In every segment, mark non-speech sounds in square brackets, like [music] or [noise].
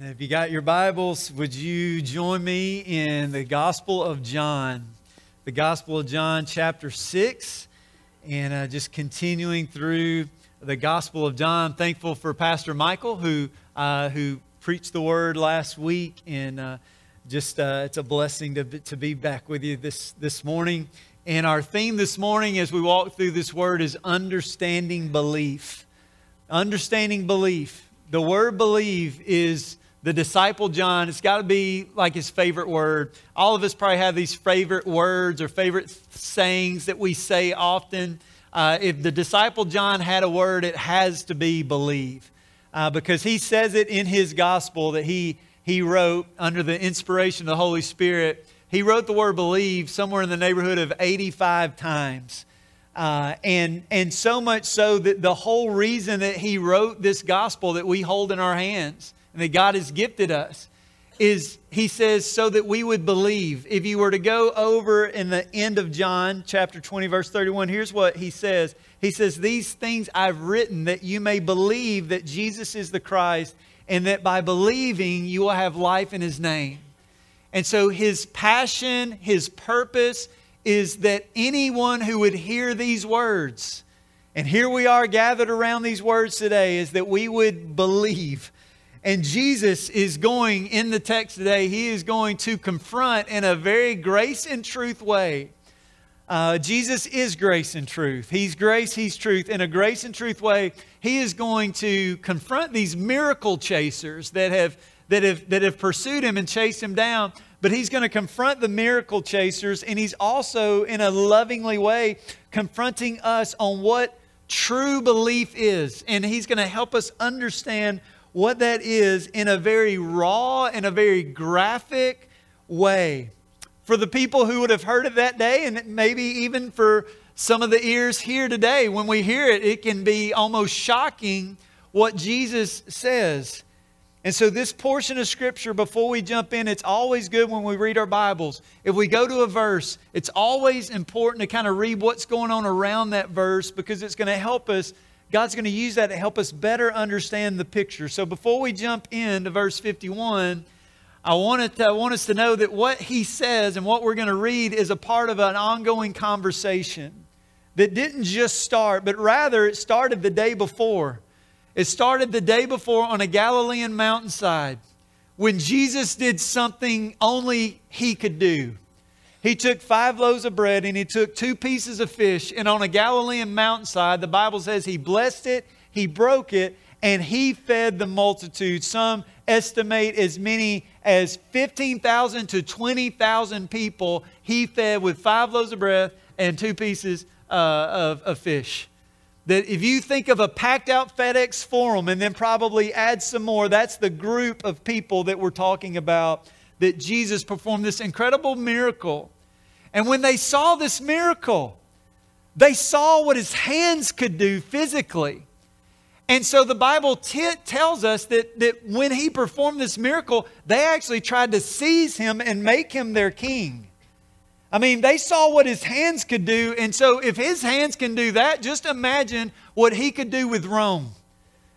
And if you got your Bibles, would you join me in the Gospel of John? The Gospel of John, chapter 6, and uh, just continuing through the Gospel of John. Thankful for Pastor Michael, who, uh, who preached the word last week, and uh, just uh, it's a blessing to, to be back with you this, this morning. And our theme this morning as we walk through this word is understanding belief. Understanding belief the word believe is the disciple John. It's got to be like his favorite word. All of us probably have these favorite words or favorite sayings that we say often. Uh, if the disciple John had a word, it has to be believe. Uh, because he says it in his gospel that he, he wrote under the inspiration of the Holy Spirit. He wrote the word believe somewhere in the neighborhood of 85 times. Uh, and, and so much so that the whole reason that he wrote this gospel that we hold in our hands and that God has gifted us is he says so that we would believe. If you were to go over in the end of John chapter 20 verse 31, here's what he says. He says, "These things I've written that you may believe that Jesus is the Christ and that by believing you will have life in his name." And so his passion, his purpose, is that anyone who would hear these words, and here we are gathered around these words today, is that we would believe. And Jesus is going in the text today, he is going to confront in a very grace and truth way. Uh, Jesus is grace and truth. He's grace, He's truth. In a grace and truth way, He is going to confront these miracle chasers that have, that have, that have pursued Him and chased Him down but he's going to confront the miracle chasers, and he's also, in a lovingly way, confronting us on what true belief is. And he's going to help us understand what that is in a very raw and a very graphic way. For the people who would have heard it that day, and maybe even for some of the ears here today, when we hear it, it can be almost shocking what Jesus says. And so, this portion of Scripture, before we jump in, it's always good when we read our Bibles. If we go to a verse, it's always important to kind of read what's going on around that verse because it's going to help us. God's going to use that to help us better understand the picture. So, before we jump into verse 51, I want, to, I want us to know that what he says and what we're going to read is a part of an ongoing conversation that didn't just start, but rather it started the day before. It started the day before on a Galilean mountainside when Jesus did something only he could do. He took five loaves of bread and he took two pieces of fish, and on a Galilean mountainside, the Bible says he blessed it, he broke it, and he fed the multitude. Some estimate as many as 15,000 to 20,000 people he fed with five loaves of bread and two pieces uh, of, of fish that if you think of a packed out FedEx forum and then probably add some more, that's the group of people that we're talking about that Jesus performed this incredible miracle. And when they saw this miracle, they saw what his hands could do physically. And so the Bible t- tells us that, that when he performed this miracle, they actually tried to seize him and make him their king. I mean, they saw what his hands could do. And so, if his hands can do that, just imagine what he could do with Rome.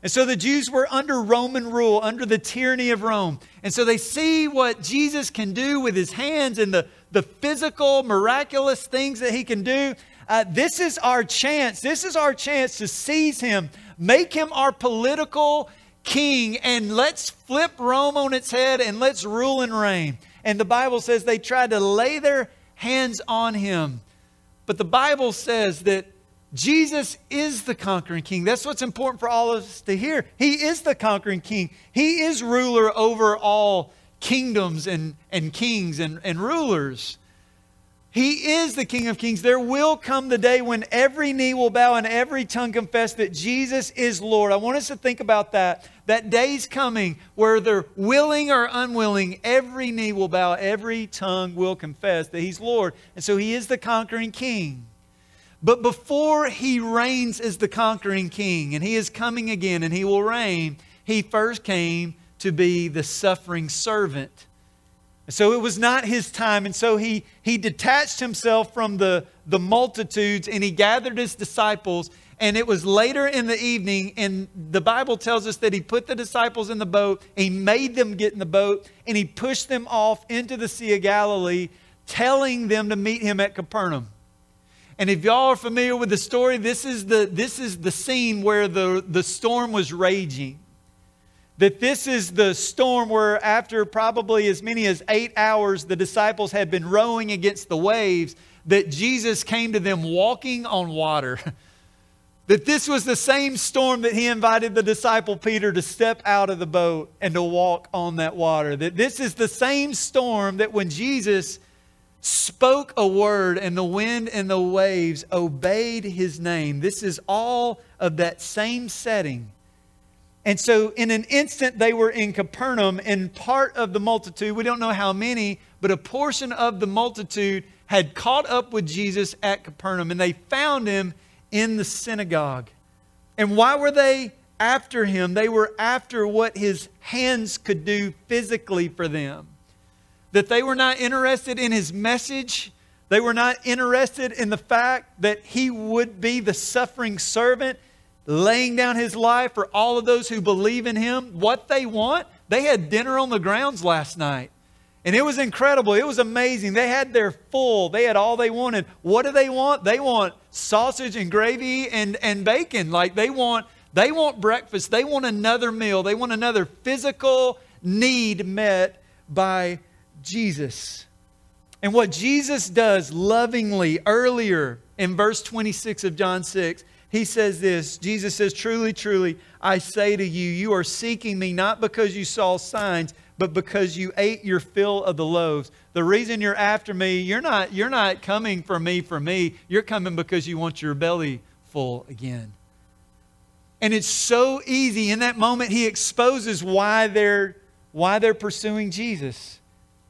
And so, the Jews were under Roman rule, under the tyranny of Rome. And so, they see what Jesus can do with his hands and the, the physical, miraculous things that he can do. Uh, this is our chance. This is our chance to seize him, make him our political king, and let's flip Rome on its head and let's rule and reign. And the Bible says they tried to lay their hands on him. But the Bible says that Jesus is the conquering king. That's what's important for all of us to hear. He is the conquering king. He is ruler over all kingdoms and, and kings and, and rulers. He is the King of Kings. There will come the day when every knee will bow and every tongue confess that Jesus is Lord. I want us to think about that. That day's coming where they're willing or unwilling, every knee will bow, every tongue will confess that He's Lord. And so He is the conquering King. But before He reigns as the conquering King, and He is coming again and He will reign, He first came to be the suffering servant so it was not his time. And so he, he detached himself from the, the multitudes and he gathered his disciples and it was later in the evening, and the Bible tells us that he put the disciples in the boat, he made them get in the boat, and he pushed them off into the Sea of Galilee, telling them to meet him at Capernaum. And if y'all are familiar with the story, this is the, this is the scene where the, the storm was raging. That this is the storm where, after probably as many as eight hours, the disciples had been rowing against the waves, that Jesus came to them walking on water. [laughs] that this was the same storm that he invited the disciple Peter to step out of the boat and to walk on that water. That this is the same storm that when Jesus spoke a word, and the wind and the waves obeyed his name. This is all of that same setting. And so, in an instant, they were in Capernaum, and part of the multitude, we don't know how many, but a portion of the multitude had caught up with Jesus at Capernaum, and they found him in the synagogue. And why were they after him? They were after what his hands could do physically for them that they were not interested in his message. They were not interested in the fact that he would be the suffering servant, laying down his life for all of those who believe in him. What they want, they had dinner on the grounds last night. And it was incredible. It was amazing. They had their full. They had all they wanted. What do they want? They want sausage and gravy and, and bacon. Like they want they want breakfast. They want another meal. They want another physical need met by Jesus. And what Jesus does lovingly earlier in verse 26 of John 6, he says this Jesus says, Truly, truly, I say to you, you are seeking me not because you saw signs, but because you ate your fill of the loaves. The reason you're after me, you're not, you're not coming for me for me. You're coming because you want your belly full again. And it's so easy. In that moment, he exposes why they're, why they're pursuing Jesus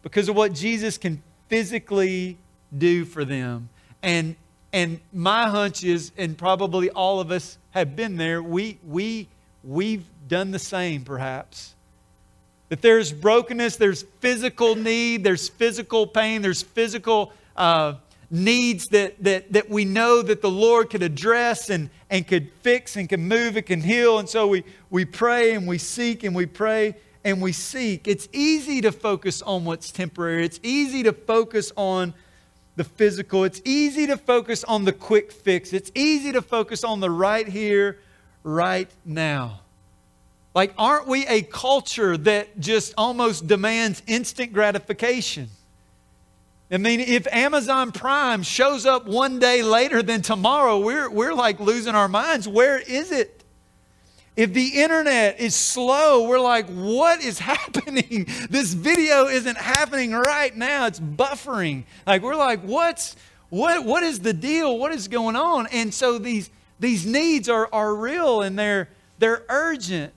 because of what Jesus can physically do for them. And and my hunch is, and probably all of us have been there, we we we've done the same perhaps. That there's brokenness, there's physical need, there's physical pain, there's physical uh, needs that, that, that we know that the Lord could address and, and could fix and can move and can heal. And so we, we pray and we seek and we pray and we seek, it's easy to focus on what's temporary. It's easy to focus on the physical. It's easy to focus on the quick fix. It's easy to focus on the right here, right now. Like, aren't we a culture that just almost demands instant gratification? I mean, if Amazon Prime shows up one day later than tomorrow, we're, we're like losing our minds. Where is it? If the internet is slow, we're like, what is [laughs] happening? This video isn't happening right now. It's buffering. Like we're like, what's what what is the deal? What is going on? And so these these needs are, are real and they're they're urgent,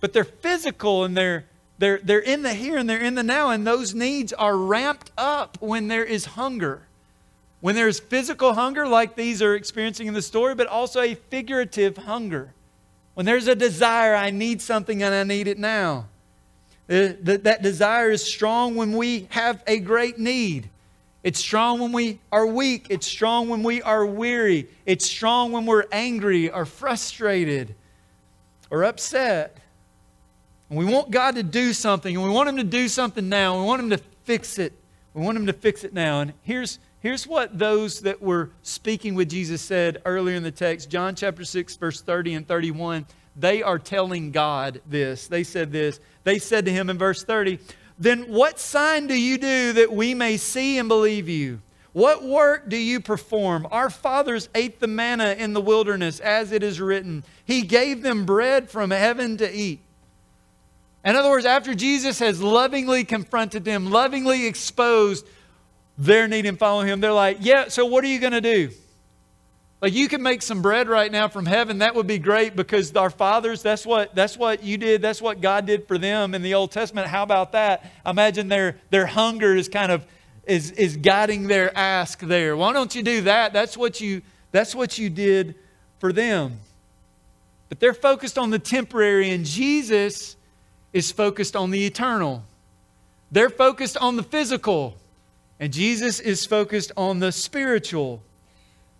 but they're physical and they're they're they're in the here and they're in the now, and those needs are ramped up when there is hunger. When there's physical hunger, like these are experiencing in the story, but also a figurative hunger when there's a desire, I need something and I need it now. Uh, that, that desire is strong when we have a great need. It's strong when we are weak. It's strong when we are weary. It's strong when we're angry or frustrated or upset. And we want God to do something, and we want Him to do something now. We want Him to fix it. We want Him to fix it now. And here's, Here's what those that were speaking with Jesus said earlier in the text, John chapter 6, verse 30 and 31. They are telling God this. They said this. They said to him in verse 30, Then what sign do you do that we may see and believe you? What work do you perform? Our fathers ate the manna in the wilderness, as it is written. He gave them bread from heaven to eat. In other words, after Jesus has lovingly confronted them, lovingly exposed their need in following him, they're like, yeah, so what are you going to do? Like you can make some bread right now from heaven. That would be great because our fathers, that's what that's what you did. That's what God did for them in the Old Testament. How about that? Imagine their their hunger is kind of is is guiding their ask there. Why don't you do that? That's what you that's what you did for them. But they're focused on the temporary and Jesus is focused on the eternal. They're focused on the physical and Jesus is focused on the spiritual.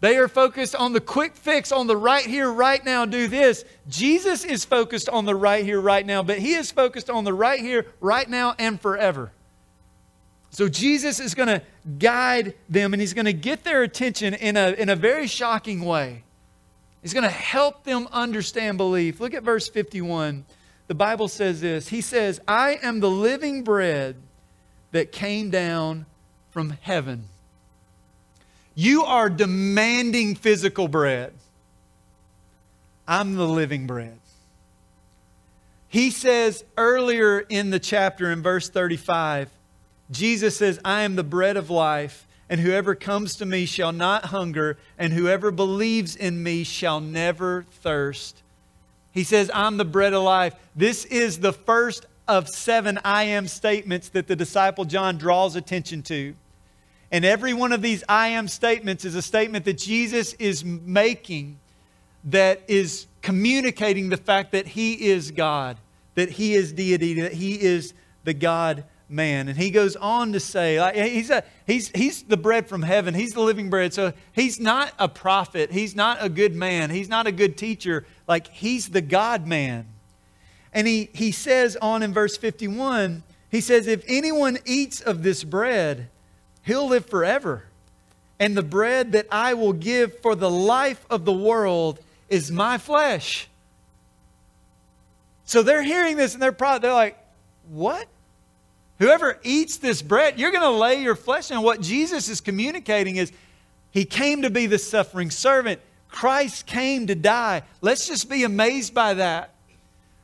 They are focused on the quick fix, on the right here, right now, do this. Jesus is focused on the right here, right now, but he is focused on the right here, right now, and forever. So Jesus is going to guide them and he's going to get their attention in a, in a very shocking way. He's going to help them understand belief. Look at verse 51. The Bible says this He says, I am the living bread that came down from heaven. You are demanding physical bread. I'm the living bread. He says earlier in the chapter, in verse 35, Jesus says, I am the bread of life, and whoever comes to me shall not hunger, and whoever believes in me shall never thirst. He says, I'm the bread of life. This is the first of seven I am statements that the disciple John draws attention to. And every one of these I am statements is a statement that Jesus is making that is communicating the fact that he is God, that he is deity, that he is the God man. And he goes on to say, like, he's, a, he's, he's the bread from heaven, he's the living bread. So he's not a prophet, he's not a good man, he's not a good teacher. Like, he's the God man. And he, he says on in verse 51, he says, If anyone eats of this bread, he'll live forever. And the bread that I will give for the life of the world is my flesh. So they're hearing this and they're probably they're like, what? Whoever eats this bread, you're going to lay your flesh And What Jesus is communicating is he came to be the suffering servant. Christ came to die. Let's just be amazed by that.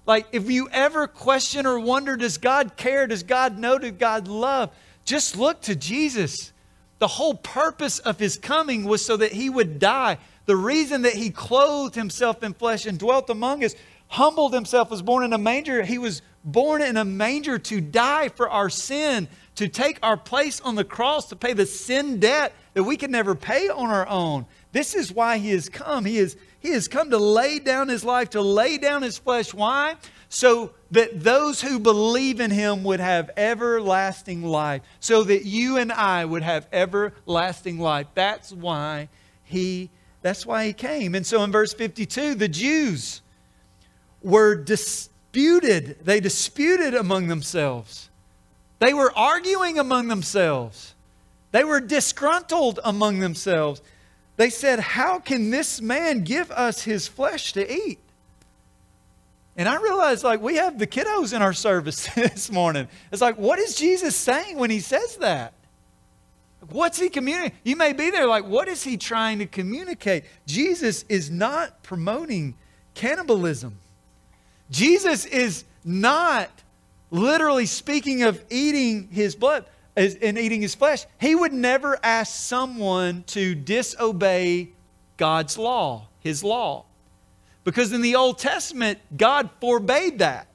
Like, if you ever question or wonder, does God care? Does God know? Does God love? Just look to Jesus. The whole purpose of his coming was so that he would die. The reason that he clothed himself in flesh and dwelt among us, humbled himself, was born in a manger. He was born in a manger to die for our sin, to take our place on the cross, to pay the sin debt that we could never pay on our own. This is why he has come. He, is, he has come to lay down his life, to lay down his flesh. Why? So that those who believe in him would have everlasting life, so that you and I would have everlasting life. That's why he that's why he came. And so in verse 52, the Jews were disputed. They disputed among themselves. They were arguing among themselves. They were disgruntled among themselves. They said, How can this man give us his flesh to eat? And I realized, like, we have the kiddos in our service [laughs] this morning. It's like, what is Jesus saying when he says that? What's he communicating? You may be there, like, what is he trying to communicate? Jesus is not promoting cannibalism. Jesus is not literally speaking of eating his blood and eating his flesh. He would never ask someone to disobey God's law, his law. Because in the Old Testament, God forbade that.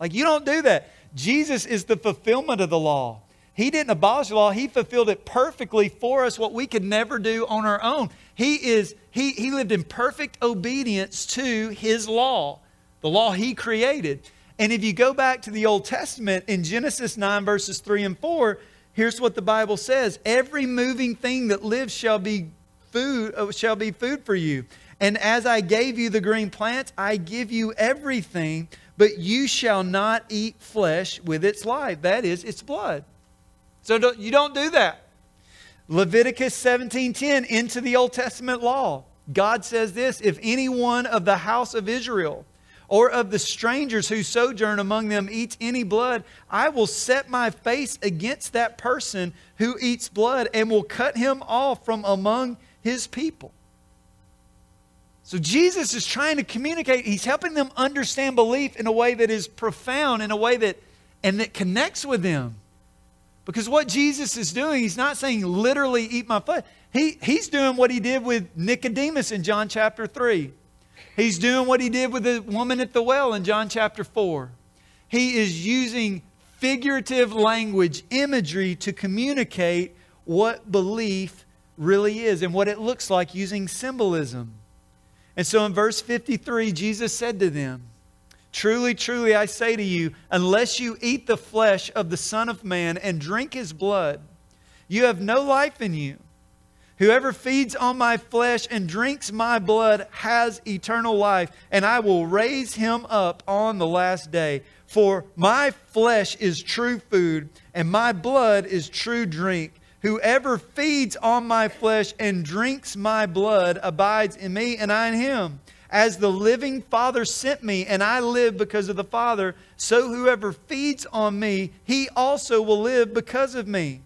Like, you don't do that. Jesus is the fulfillment of the law. He didn't abolish the law, He fulfilled it perfectly for us, what we could never do on our own. He, is, he, he lived in perfect obedience to His law, the law He created. And if you go back to the Old Testament in Genesis 9, verses 3 and 4, here's what the Bible says Every moving thing that lives shall be food, uh, shall be food for you. And as I gave you the green plants, I give you everything, but you shall not eat flesh with its life. That is, its blood. So don't, you don't do that. Leviticus 17:10 into the Old Testament law. God says this, if any one of the house of Israel or of the strangers who sojourn among them eats any blood, I will set my face against that person who eats blood and will cut him off from among his people. So Jesus is trying to communicate, he's helping them understand belief in a way that is profound, in a way that and that connects with them. Because what Jesus is doing, he's not saying literally eat my flesh. He, he's doing what he did with Nicodemus in John chapter 3. He's doing what he did with the woman at the well in John chapter 4. He is using figurative language, imagery to communicate what belief really is and what it looks like using symbolism. And so in verse 53, Jesus said to them, Truly, truly, I say to you, unless you eat the flesh of the Son of Man and drink his blood, you have no life in you. Whoever feeds on my flesh and drinks my blood has eternal life, and I will raise him up on the last day. For my flesh is true food, and my blood is true drink. Whoever feeds on my flesh and drinks my blood abides in me, and I in him. As the living Father sent me, and I live because of the Father, so whoever feeds on me, he also will live because of me.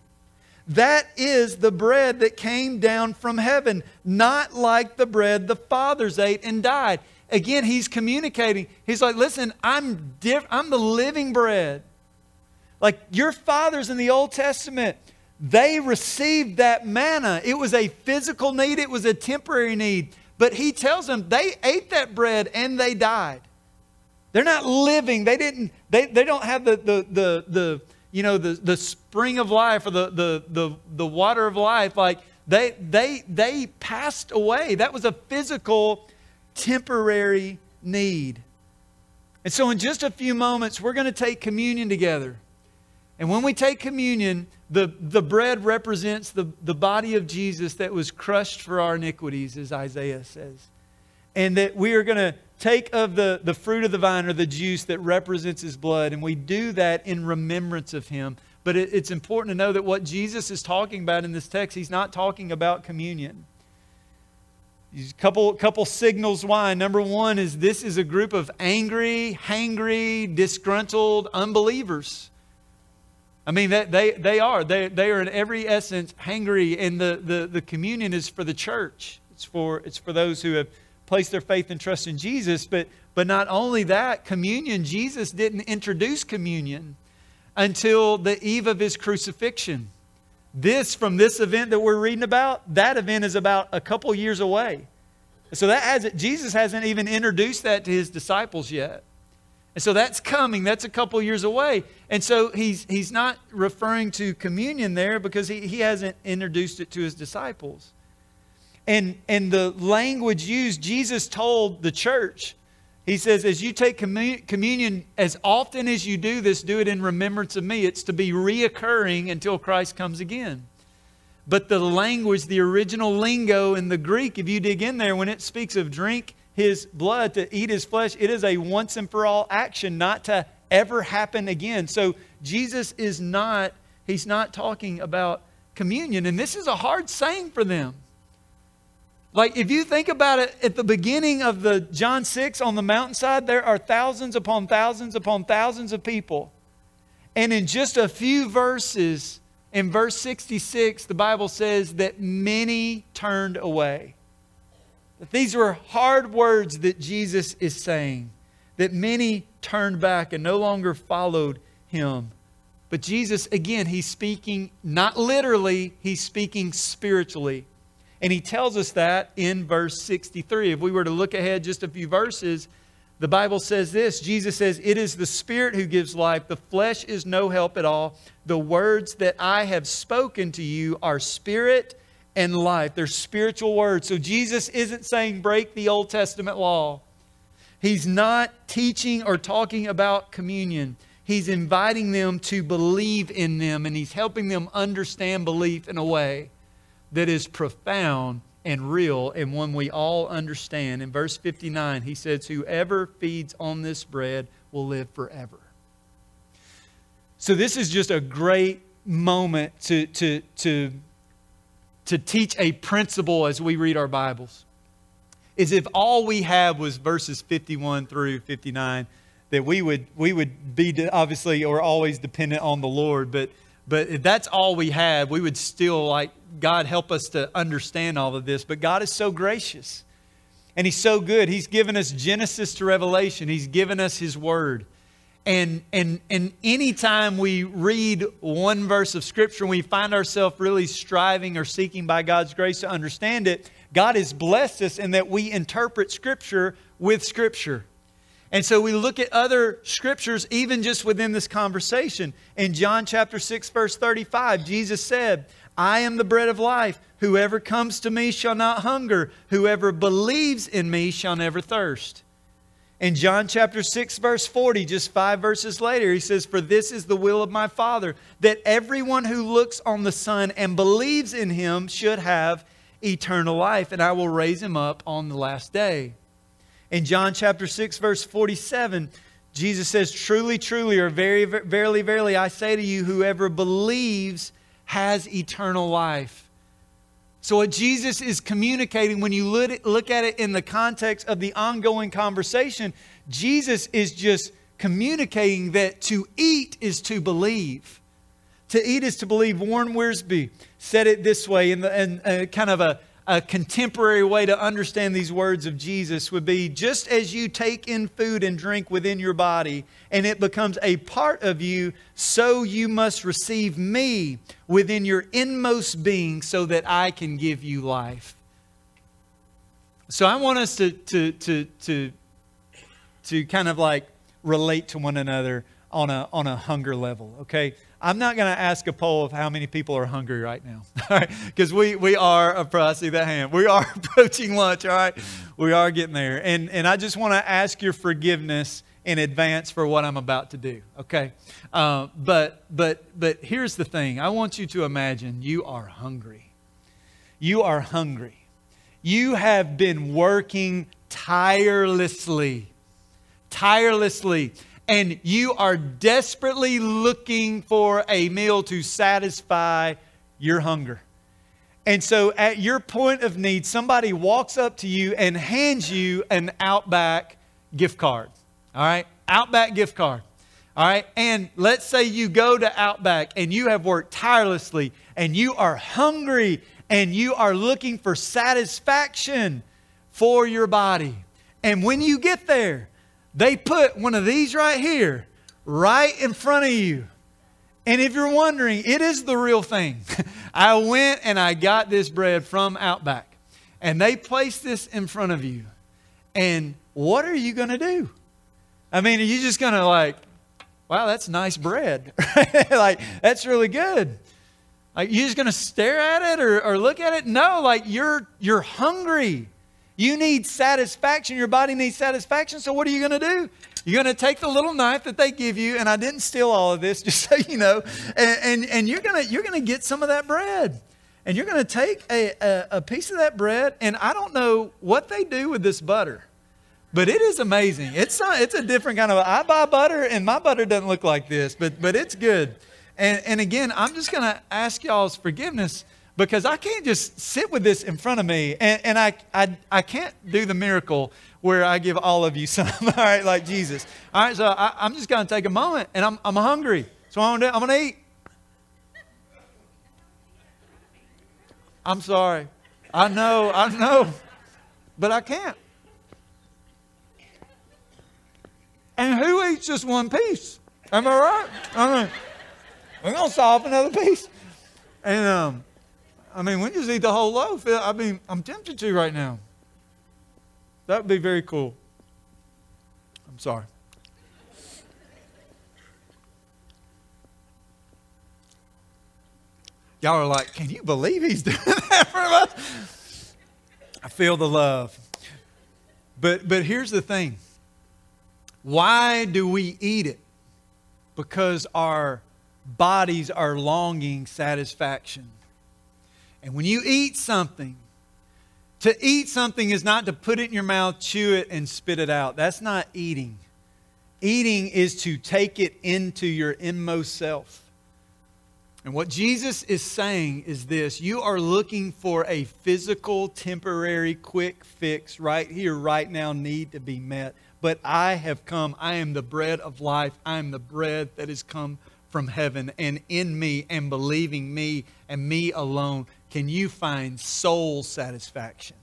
That is the bread that came down from heaven, not like the bread the fathers ate and died. Again, he's communicating. He's like, listen, I'm, diff- I'm the living bread. Like your fathers in the Old Testament, they received that manna. It was a physical need, it was a temporary need. But he tells them they ate that bread and they died. They're not living. They didn't, they, they don't have the, the, the, the you know, the, the spring of life or the, the, the, the water of life, like they, they, they passed away. That was a physical, temporary need. And so, in just a few moments, we're going to take communion together. And when we take communion, the, the bread represents the, the body of Jesus that was crushed for our iniquities, as Isaiah says. And that we are going to take of the, the fruit of the vine or the juice that represents his blood, and we do that in remembrance of him. But it, it's important to know that what Jesus is talking about in this text, he's not talking about communion. A couple, couple signals why. Number one is this is a group of angry, hangry, disgruntled unbelievers. I mean, they, they, they are. They, they are in every essence hangry, and the, the, the communion is for the church. It's for, it's for those who have placed their faith and trust in Jesus. But, but not only that, communion, Jesus didn't introduce communion until the eve of his crucifixion. This, from this event that we're reading about, that event is about a couple years away. So that has Jesus hasn't even introduced that to his disciples yet. And so that's coming. That's a couple years away. And so he's, he's not referring to communion there because he, he hasn't introduced it to his disciples. And, and the language used, Jesus told the church, He says, as you take communion, as often as you do this, do it in remembrance of me. It's to be reoccurring until Christ comes again. But the language, the original lingo in the Greek, if you dig in there, when it speaks of drink his blood, to eat his flesh, it is a once and for all action, not to ever happen again. So Jesus is not, he's not talking about communion. And this is a hard saying for them. Like, if you think about it, at the beginning of the John 6 on the mountainside, there are thousands upon thousands upon thousands of people. And in just a few verses, in verse 66, the Bible says that many turned away. That these were hard words that Jesus is saying, that many turned back and no longer followed him. But Jesus, again, he's speaking not literally, he's speaking spiritually. And he tells us that in verse 63. If we were to look ahead just a few verses, the Bible says this Jesus says, It is the Spirit who gives life, the flesh is no help at all. The words that I have spoken to you are spirit and life. They're spiritual words. So Jesus isn't saying break the Old Testament law. He's not teaching or talking about communion. He's inviting them to believe in them and he's helping them understand belief in a way that is profound and real and one we all understand. In verse 59, he says, Whoever feeds on this bread will live forever. So, this is just a great moment to, to, to, to teach a principle as we read our Bibles. Is if all we have was verses 51 through 59, that we would, we would be obviously or always dependent on the Lord, but but if that's all we have we would still like, God, help us to understand all of this. But God is so gracious and He's so good. He's given us Genesis to Revelation, He's given us His Word. And, and, and anytime we read one verse of Scripture and we find ourselves really striving or seeking by God's grace to understand it, God has blessed us in that we interpret Scripture with Scripture. And so we look at other scriptures, even just within this conversation. In John chapter 6, verse 35, Jesus said, I am the bread of life. Whoever comes to me shall not hunger. Whoever believes in me shall never thirst. In John chapter 6, verse 40, just five verses later, he says, For this is the will of my Father, that everyone who looks on the Son and believes in him should have eternal life, and I will raise him up on the last day. In John chapter 6, verse 47, Jesus says, Truly, truly, or very, verily, verily, I say to you, whoever believes has eternal life. So, what Jesus is communicating when you look at it in the context of the ongoing conversation, Jesus is just communicating that to eat is to believe. To eat is to believe. Warren Wiersbe said it this way in, the, in uh, kind of a a contemporary way to understand these words of Jesus would be just as you take in food and drink within your body and it becomes a part of you, so you must receive me within your inmost being so that I can give you life. So I want us to, to, to, to, to kind of like relate to one another on a, on a hunger level, okay? I'm not going to ask a poll of how many people are hungry right now, [laughs] all right? Because we, we are, I see that hand, we are [laughs] approaching lunch, all right? We are getting there. And, and I just want to ask your forgiveness in advance for what I'm about to do, okay? Uh, but, but, but here's the thing I want you to imagine you are hungry. You are hungry. You have been working tirelessly, tirelessly and you are desperately looking for a meal to satisfy your hunger. And so, at your point of need, somebody walks up to you and hands you an Outback gift card. All right? Outback gift card. All right? And let's say you go to Outback and you have worked tirelessly and you are hungry and you are looking for satisfaction for your body. And when you get there, they put one of these right here, right in front of you. And if you're wondering, it is the real thing. [laughs] I went and I got this bread from Outback, and they placed this in front of you. And what are you going to do? I mean, are you just going to like, wow, that's nice bread? [laughs] like, that's really good. Like, you just going to stare at it or, or look at it? No, like you're you're hungry. You need satisfaction. Your body needs satisfaction. So, what are you going to do? You're going to take the little knife that they give you, and I didn't steal all of this, [laughs] just so you know, and, and, and you're going to you're going to get some of that bread. And you're going to take a, a, a piece of that bread, and I don't know what they do with this butter, but it is amazing. It's a, it's a different kind of. I buy butter, and my butter doesn't look like this, but but it's good. And and again, I'm just going to ask y'all's forgiveness because I can't just sit with this in front of me and, and I, I, I can't do the miracle where I give all of you [laughs] some, all right, like Jesus. All right, so I, am just going to take a moment and I'm, I'm hungry. So I'm going to I'm to eat. I'm sorry. I know, I know, but I can't. And who eats just one piece? Am I right? I mean, we're going to solve another piece. And um, I mean, we just eat the whole loaf. I mean, I'm tempted to right now. That would be very cool. I'm sorry. Y'all are like, can you believe he's [laughs] doing that for us? I feel the love. But but here's the thing. Why do we eat it? Because our bodies are longing satisfaction. And when you eat something, to eat something is not to put it in your mouth, chew it, and spit it out. That's not eating. Eating is to take it into your inmost self. And what Jesus is saying is this you are looking for a physical, temporary, quick fix right here, right now, need to be met. But I have come. I am the bread of life. I am the bread that has come from heaven. And in me and believing me and me alone can you find soul satisfaction?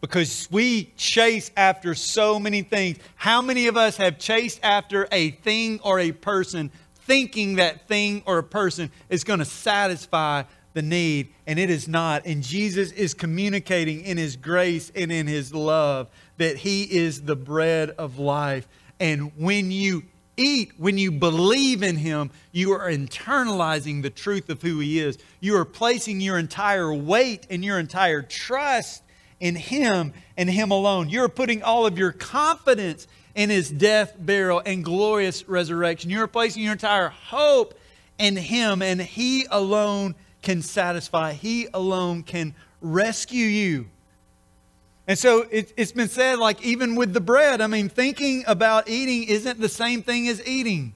Because we chase after so many things. How many of us have chased after a thing or a person thinking that thing or a person is going to satisfy the need, and it is not. And Jesus is communicating in His grace and in His love that He is the bread of life. And when you eat, when you believe in Him, you are internalizing the truth of who He is. You are placing your entire weight and your entire trust in Him and Him alone. You're putting all of your confidence in His death, burial, and glorious resurrection. You're placing your entire hope in Him, and He alone can satisfy. He alone can rescue you. And so it, has been said, like, even with the bread, I mean, thinking about eating isn't the same thing as eating.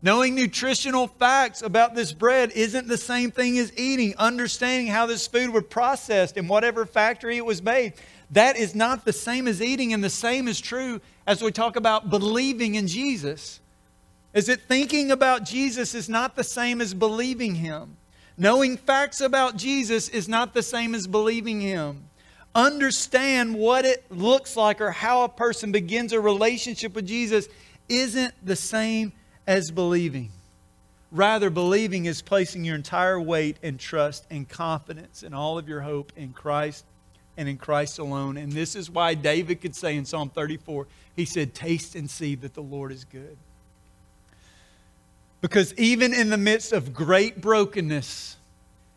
Knowing nutritional facts about this bread isn't the same thing as eating. Understanding how this food was processed in whatever factory it was made, that is not the same as eating. And the same is true as we talk about believing in Jesus. Is it thinking about Jesus is not the same as believing him? Knowing facts about Jesus is not the same as believing him. Understand what it looks like or how a person begins a relationship with Jesus isn't the same as believing. Rather, believing is placing your entire weight and trust and confidence and all of your hope in Christ and in Christ alone. And this is why David could say in Psalm 34, he said, Taste and see that the Lord is good. Because even in the midst of great brokenness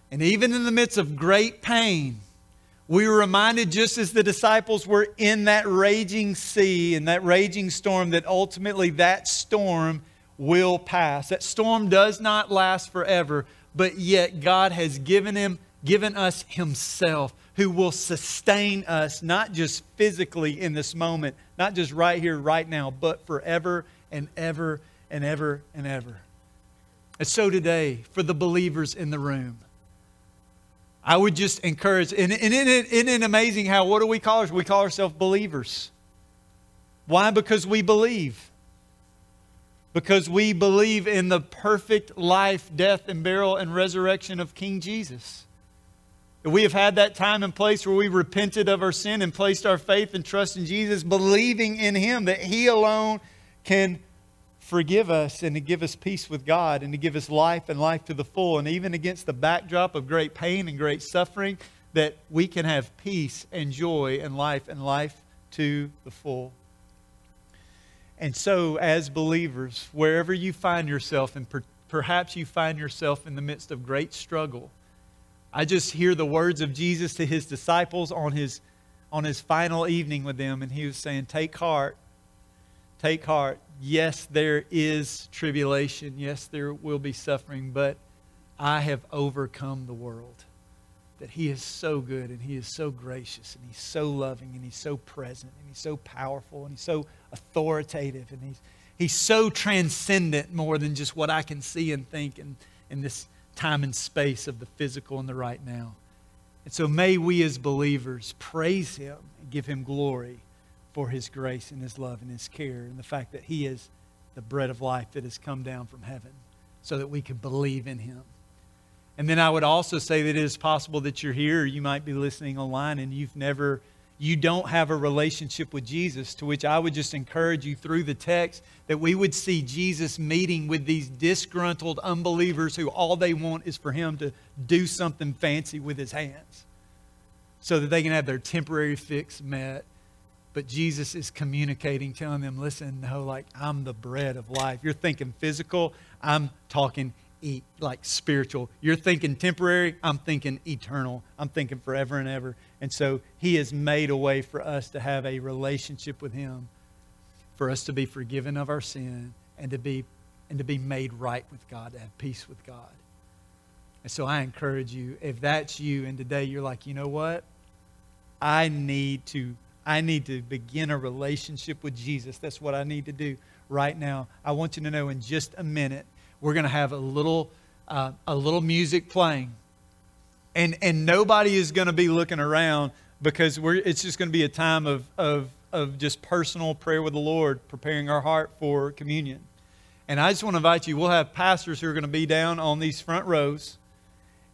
and even in the midst of great pain, we were reminded, just as the disciples were in that raging sea and that raging storm, that ultimately that storm will pass. That storm does not last forever, but yet God has given him given us himself who will sustain us not just physically in this moment, not just right here right now, but forever and ever and ever and ever. And so today, for the believers in the room, I would just encourage, and, and isn't, it, amazing how, what do we call ourselves? We call ourselves believers. Why? Because we believe because we believe in the perfect life, death, and burial and resurrection of King Jesus. We have had that time and place where we repented of our sin and placed our faith and trust in Jesus, believing in Him that He alone can forgive us and to give us peace with God and to give us life and life to the full. And even against the backdrop of great pain and great suffering, that we can have peace and joy and life and life to the full. And so, as believers, wherever you find yourself, and per- perhaps you find yourself in the midst of great struggle, I just hear the words of Jesus to his disciples on his, on his final evening with them, and he was saying, Take heart, take heart. Yes, there is tribulation. Yes, there will be suffering, but I have overcome the world that He is so good and He is so gracious and He's so loving and He's so present and He's so powerful and He's so authoritative and He's, he's so transcendent more than just what I can see and think in, in this time and space of the physical and the right now. And so may we as believers praise Him and give Him glory for His grace and His love and His care and the fact that He is the bread of life that has come down from heaven so that we can believe in Him and then I would also say that it is possible that you're here, you might be listening online, and you've never, you don't have a relationship with Jesus, to which I would just encourage you through the text that we would see Jesus meeting with these disgruntled unbelievers who all they want is for him to do something fancy with his hands so that they can have their temporary fix met. But Jesus is communicating, telling them, listen, no, like I'm the bread of life. You're thinking physical, I'm talking eat like spiritual. You're thinking temporary, I'm thinking eternal. I'm thinking forever and ever. And so he has made a way for us to have a relationship with him, for us to be forgiven of our sin and to be and to be made right with God, to have peace with God. And so I encourage you, if that's you and today you're like, you know what? I need to I need to begin a relationship with Jesus. That's what I need to do right now. I want you to know in just a minute we're going to have a little, uh, a little music playing. And, and nobody is going to be looking around because we're, it's just going to be a time of, of, of just personal prayer with the Lord, preparing our heart for communion. And I just want to invite you, we'll have pastors who are going to be down on these front rows.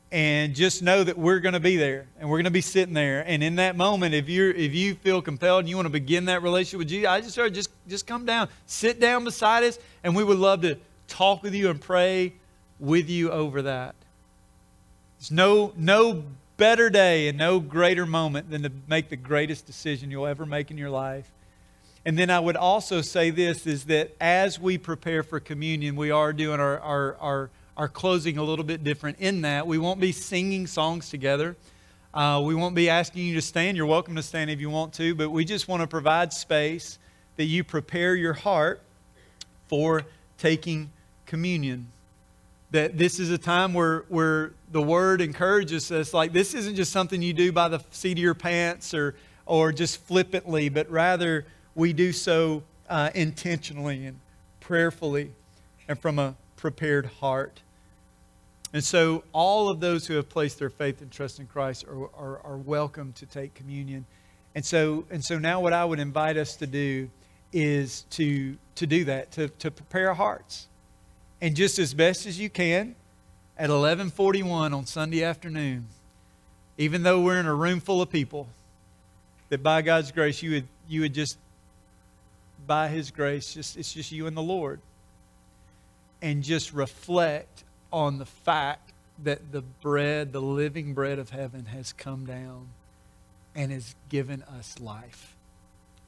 And just know that we're going to be there and we're going to be sitting there. And in that moment, if you if you feel compelled and you want to begin that relationship with Jesus, I just heard just just come down, sit down beside us, and we would love to talk with you and pray with you over that. There's no, no better day and no greater moment than to make the greatest decision you'll ever make in your life. And then I would also say this is that as we prepare for communion, we are doing our, our, our, our closing a little bit different in that we won't be singing songs together. Uh, we won't be asking you to stand. You're welcome to stand if you want to, but we just want to provide space that you prepare your heart for taking communion. that this is a time where, where the word encourages us like this isn't just something you do by the seat of your pants or, or just flippantly, but rather we do so uh, intentionally and prayerfully and from a prepared heart. And so, all of those who have placed their faith and trust in Christ are, are, are, welcome to take communion. And so, and so, now what I would invite us to do is to, to do that, to, to prepare our hearts. And just as best as you can, at 1141 on Sunday afternoon, even though we're in a room full of people, that by God's grace, you would, you would just, by His grace, just, it's just you and the Lord. And just reflect on the fact that the bread, the living bread of heaven, has come down and has given us life.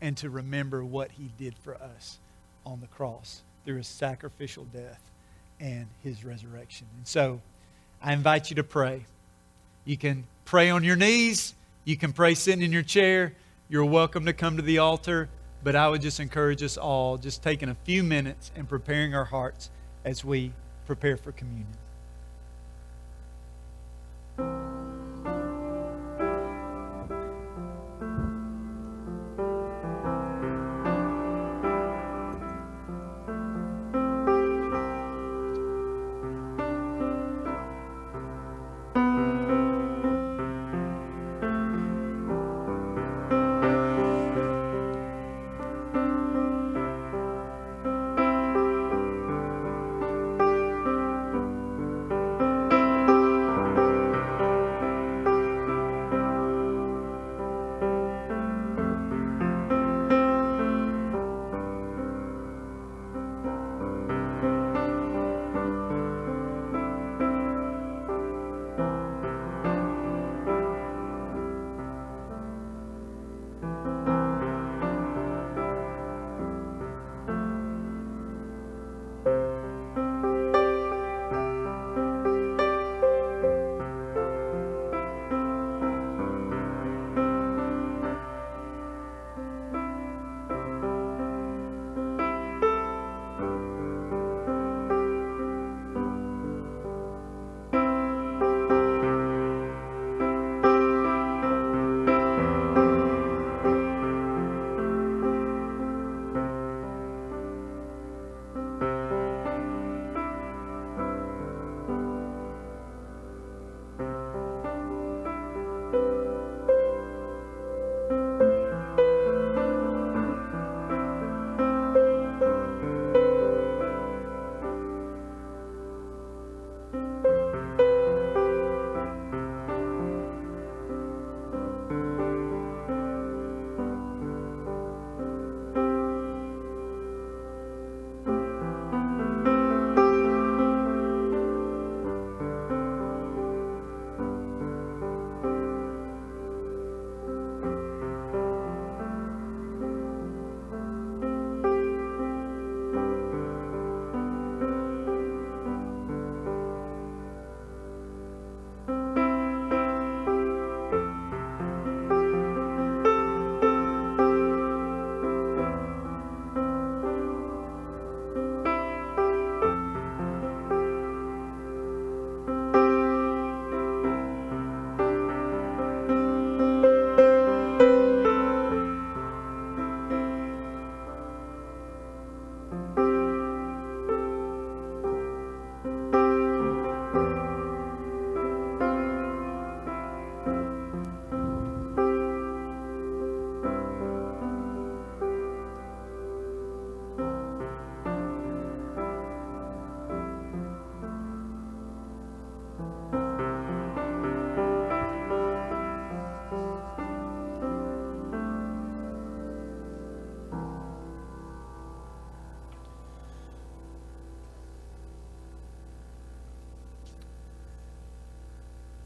And to remember what He did for us on the cross through His sacrificial death and His resurrection. And so I invite you to pray. You can pray on your knees. You can pray sitting in your chair. You're welcome to come to the altar, but I would just encourage us all just taking a few minutes and preparing our hearts as we prepare for communion.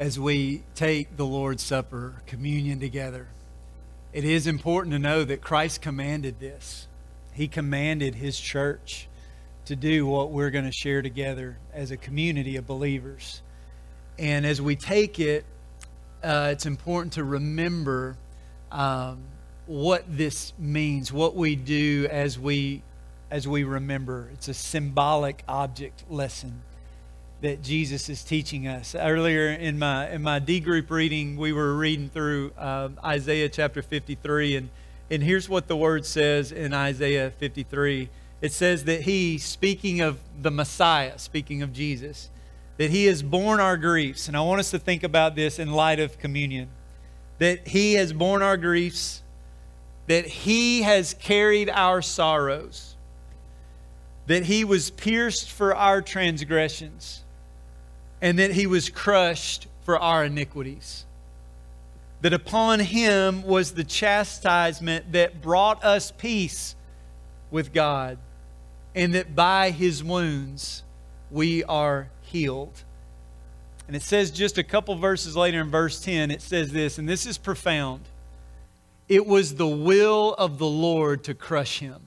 As we take the Lord's Supper, communion together, it is important to know that Christ commanded this. He commanded His church to do what we're going to share together as a community of believers. And as we take it, uh, it's important to remember um, what this means, what we do as we as we remember. It's a symbolic object lesson that Jesus is teaching us. Earlier in my in my D group reading, we were reading through uh, Isaiah chapter 53, and and here's what the word says in Isaiah 53. It says that he, speaking of the Messiah, speaking of Jesus, that he has borne our griefs, and I want us to think about this in light of communion. That he has borne our griefs, that he has carried our sorrows, that he was pierced for our transgressions and that he was crushed for our iniquities. That upon him was the chastisement that brought us peace with God, and that by his wounds we are healed. And it says just a couple verses later in verse 10, it says this, and this is profound. It was the will of the Lord to crush him.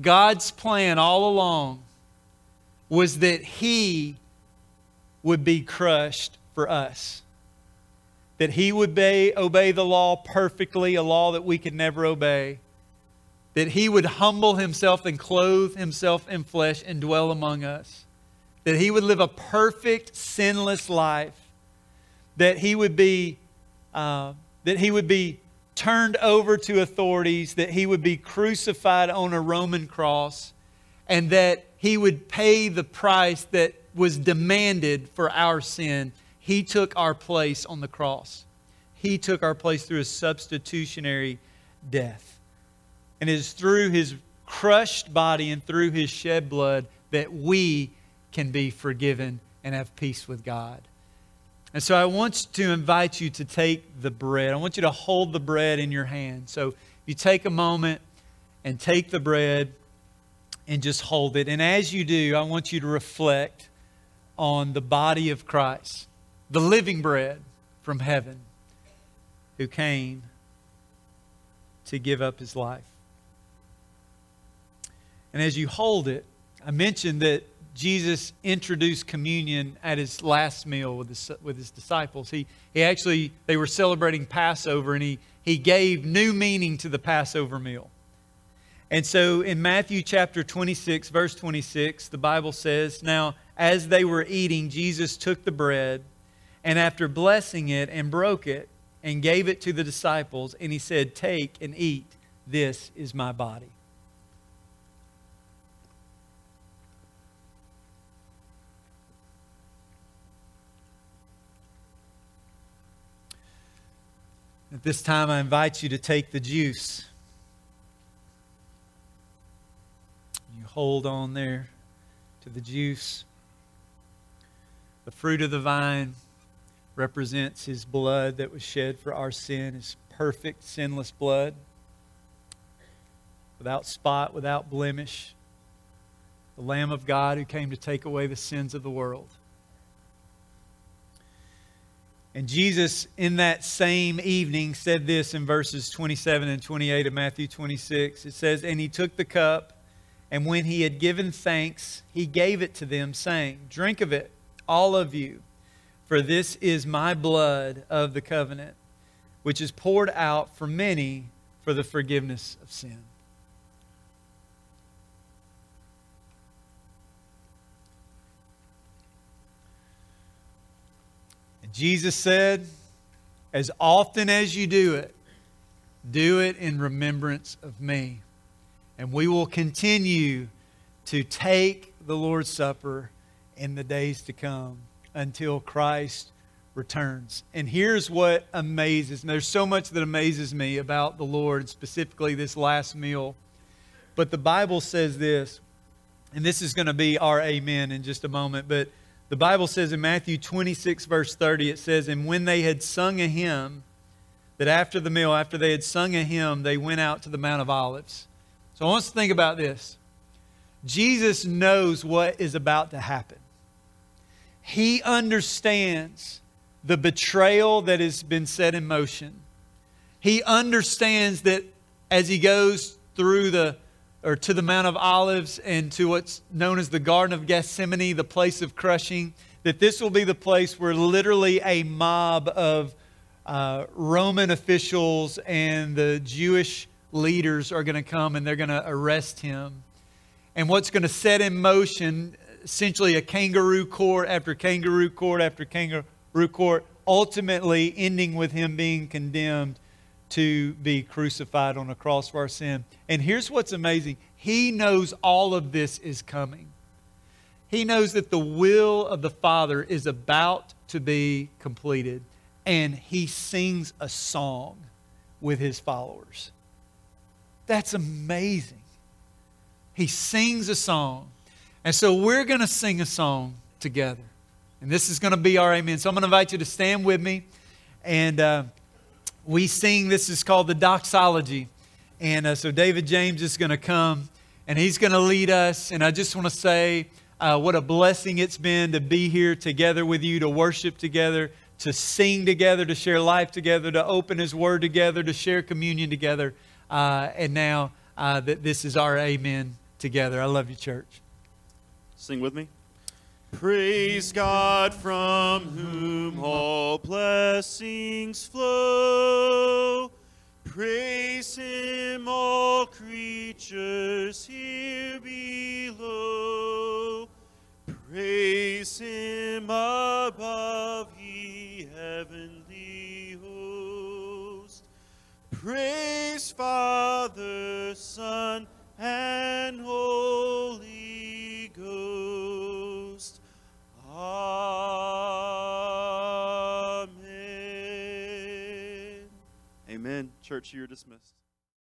God's plan all along was that he would be crushed for us. That he would obey, obey the law perfectly, a law that we could never obey. That he would humble himself and clothe himself in flesh and dwell among us. That he would live a perfect, sinless life. That he would be, uh, that he would be turned over to authorities. That he would be crucified on a Roman cross, and that he would pay the price that was demanded for our sin. He took our place on the cross. He took our place through a substitutionary death. And it is through his crushed body and through his shed blood that we can be forgiven and have peace with God. And so I want to invite you to take the bread. I want you to hold the bread in your hand. So if you take a moment and take the bread and just hold it. And as you do, I want you to reflect on the body of Christ, the living bread from heaven, who came to give up his life. And as you hold it, I mentioned that Jesus introduced communion at his last meal with his, with his disciples. He, he actually, they were celebrating Passover, and he, he gave new meaning to the Passover meal. And so in Matthew chapter 26, verse 26, the Bible says, Now, as they were eating, Jesus took the bread, and after blessing it, and broke it, and gave it to the disciples, and he said, Take and eat. This is my body. At this time, I invite you to take the juice. Hold on there to the juice. The fruit of the vine represents his blood that was shed for our sin, his perfect, sinless blood, without spot, without blemish. The Lamb of God who came to take away the sins of the world. And Jesus, in that same evening, said this in verses 27 and 28 of Matthew 26. It says, And he took the cup. And when he had given thanks, he gave it to them, saying, Drink of it, all of you, for this is my blood of the covenant, which is poured out for many for the forgiveness of sin. And Jesus said, As often as you do it, do it in remembrance of me. And we will continue to take the Lord's Supper in the days to come until Christ returns. And here's what amazes me. There's so much that amazes me about the Lord, specifically this last meal. But the Bible says this, and this is going to be our amen in just a moment. But the Bible says in Matthew 26, verse 30, it says, And when they had sung a hymn, that after the meal, after they had sung a hymn, they went out to the Mount of Olives. So I want us to think about this. Jesus knows what is about to happen. He understands the betrayal that has been set in motion. He understands that as he goes through the or to the Mount of Olives and to what's known as the Garden of Gethsemane, the place of crushing, that this will be the place where literally a mob of uh, Roman officials and the Jewish leaders are going to come and they're going to arrest him. And what's going to set in motion essentially a kangaroo court after kangaroo court after kangaroo court, ultimately ending with him being condemned to be crucified on a cross for our sin. And here's what's amazing He knows all of this is coming. He knows that the will of the Father is about to be completed, and he sings a song with his followers. That's amazing. He sings a song. And so we're going to sing a song together. And this is going to be our amen. So I'm going to invite you to stand with me. And uh, we sing, this is called the doxology. And uh, so David James is going to come and he's going to lead us. And I just want to say uh, what a blessing it's been to be here together with you, to worship together, to sing together, to share life together, to open his word together, to share communion together. Uh, and now uh, that this is our amen together. I love you, church. Sing with me. Praise God from whom all blessings flow. Praise Him, all creatures here below. Praise Him above, ye heavenly Praise Father, Son, and Holy Ghost. Amen. Amen. Church, you're dismissed.